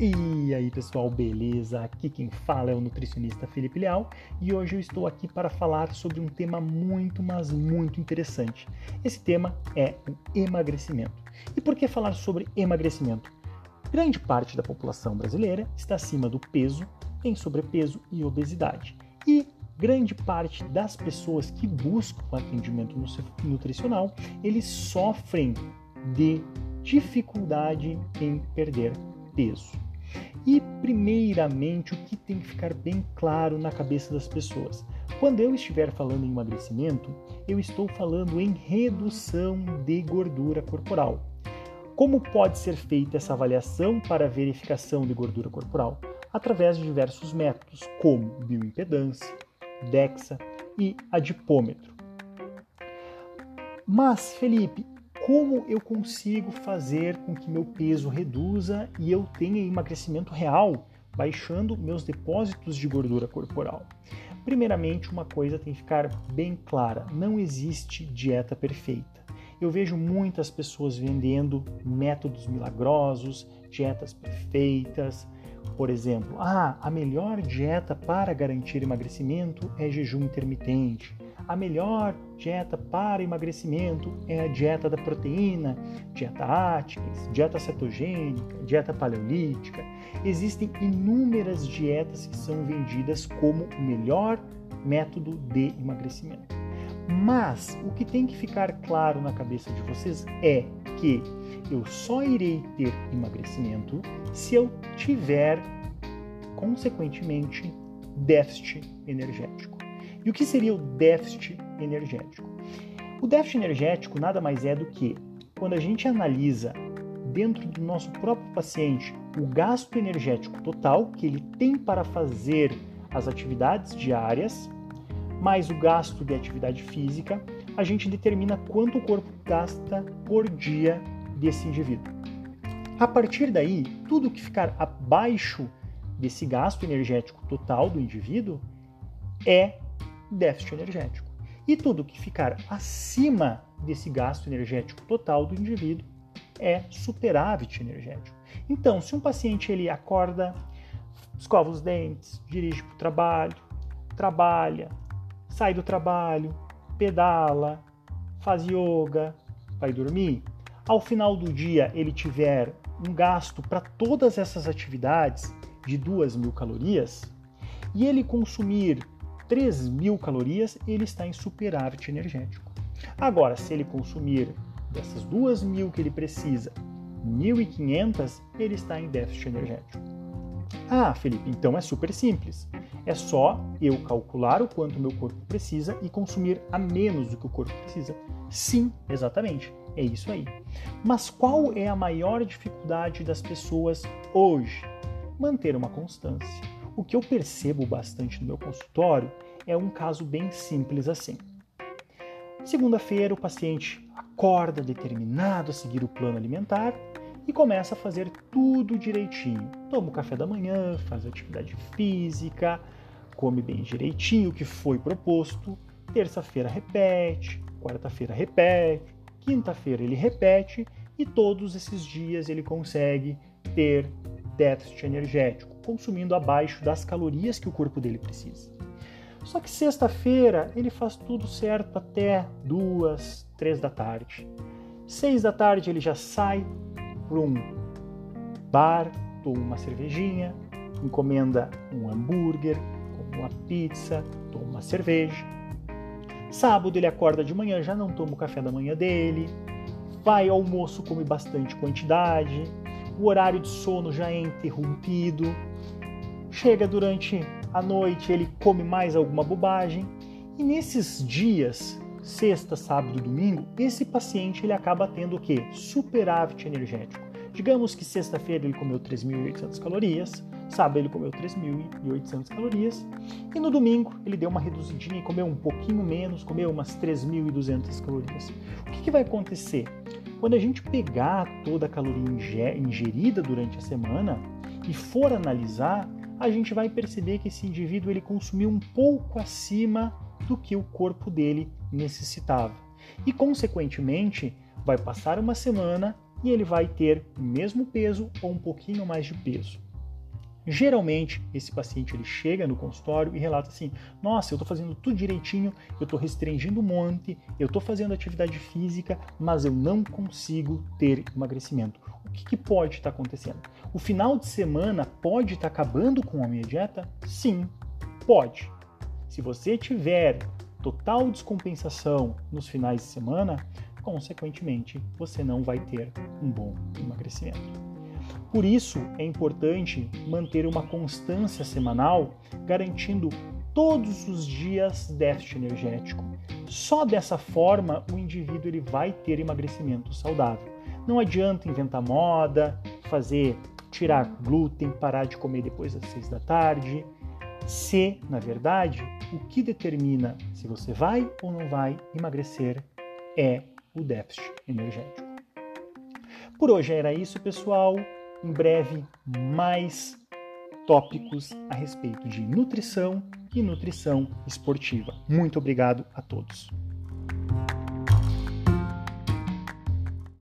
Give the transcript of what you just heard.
E aí pessoal, beleza? Aqui quem fala é o nutricionista Felipe Leal e hoje eu estou aqui para falar sobre um tema muito, mas muito interessante. Esse tema é o emagrecimento. E por que falar sobre emagrecimento? Grande parte da população brasileira está acima do peso, tem sobrepeso e obesidade. E grande parte das pessoas que buscam atendimento nutricional, eles sofrem de dificuldade em perder peso. E, primeiramente, o que tem que ficar bem claro na cabeça das pessoas? Quando eu estiver falando em emagrecimento, eu estou falando em redução de gordura corporal. Como pode ser feita essa avaliação para verificação de gordura corporal? Através de diversos métodos, como bioimpedância, DEXA e adipômetro. Mas, Felipe, como eu consigo fazer com que meu peso reduza e eu tenha emagrecimento real, baixando meus depósitos de gordura corporal? Primeiramente, uma coisa tem que ficar bem clara: não existe dieta perfeita. Eu vejo muitas pessoas vendendo métodos milagrosos, dietas perfeitas. Por exemplo, ah, a melhor dieta para garantir emagrecimento é jejum intermitente a melhor dieta para emagrecimento é a dieta da proteína, dieta Atkins, dieta cetogênica, dieta paleolítica. Existem inúmeras dietas que são vendidas como o melhor método de emagrecimento. Mas o que tem que ficar claro na cabeça de vocês é que eu só irei ter emagrecimento se eu tiver, consequentemente, déficit energético. E o que seria o déficit energético? O déficit energético nada mais é do que quando a gente analisa dentro do nosso próprio paciente o gasto energético total que ele tem para fazer as atividades diárias, mais o gasto de atividade física, a gente determina quanto o corpo gasta por dia desse indivíduo. A partir daí, tudo que ficar abaixo desse gasto energético total do indivíduo é déficit energético. E tudo que ficar acima desse gasto energético total do indivíduo é superávit energético. Então, se um paciente ele acorda, escova os dentes, dirige para o trabalho, trabalha, sai do trabalho, pedala, faz yoga, vai dormir, ao final do dia ele tiver um gasto para todas essas atividades de 2 mil calorias e ele consumir 3 mil calorias, ele está em superávit energético. Agora, se ele consumir dessas 2 mil que ele precisa, 1.500, ele está em déficit energético. Ah, Felipe, então é super simples. É só eu calcular o quanto meu corpo precisa e consumir a menos do que o corpo precisa. Sim, exatamente. É isso aí. Mas qual é a maior dificuldade das pessoas hoje? Manter uma constância. O que eu percebo bastante no meu consultório é um caso bem simples assim. Segunda-feira, o paciente acorda determinado a seguir o plano alimentar e começa a fazer tudo direitinho. Toma o café da manhã, faz atividade física, come bem direitinho o que foi proposto. Terça-feira repete, quarta-feira repete, quinta-feira ele repete e todos esses dias ele consegue ter déficit energético, consumindo abaixo das calorias que o corpo dele precisa. Só que sexta-feira ele faz tudo certo até duas, três da tarde. Seis da tarde ele já sai para um bar, toma uma cervejinha, encomenda um hambúrguer, uma pizza, toma uma cerveja. Sábado ele acorda de manhã, já não toma o café da manhã dele, vai ao almoço, come bastante quantidade, o horário de sono já é interrompido, chega durante a noite, ele come mais alguma bobagem, e nesses dias, sexta, sábado domingo, esse paciente ele acaba tendo o quê? Superávit energético. Digamos que sexta-feira ele comeu 3.800 calorias, sábado ele comeu 3.800 calorias, e no domingo ele deu uma reduzidinha e comeu um pouquinho menos, comeu umas 3.200 calorias. O que, que vai acontecer? Quando a gente pegar toda a caloria ingerida durante a semana e for analisar, a gente vai perceber que esse indivíduo ele consumiu um pouco acima do que o corpo dele necessitava. E consequentemente, vai passar uma semana e ele vai ter o mesmo peso ou um pouquinho mais de peso. Geralmente, esse paciente ele chega no consultório e relata assim: Nossa, eu estou fazendo tudo direitinho, eu estou restringindo um monte, eu estou fazendo atividade física, mas eu não consigo ter emagrecimento. O que, que pode estar tá acontecendo? O final de semana pode estar tá acabando com a minha dieta? Sim, pode. Se você tiver total descompensação nos finais de semana, consequentemente, você não vai ter um bom emagrecimento. Por isso, é importante manter uma constância semanal, garantindo todos os dias déficit energético. Só dessa forma o indivíduo ele vai ter emagrecimento saudável. Não adianta inventar moda, fazer tirar glúten, parar de comer depois das seis da tarde. Se, na verdade, o que determina se você vai ou não vai emagrecer é o déficit energético. Por hoje era isso, pessoal em breve mais tópicos a respeito de nutrição e nutrição esportiva. Muito obrigado a todos.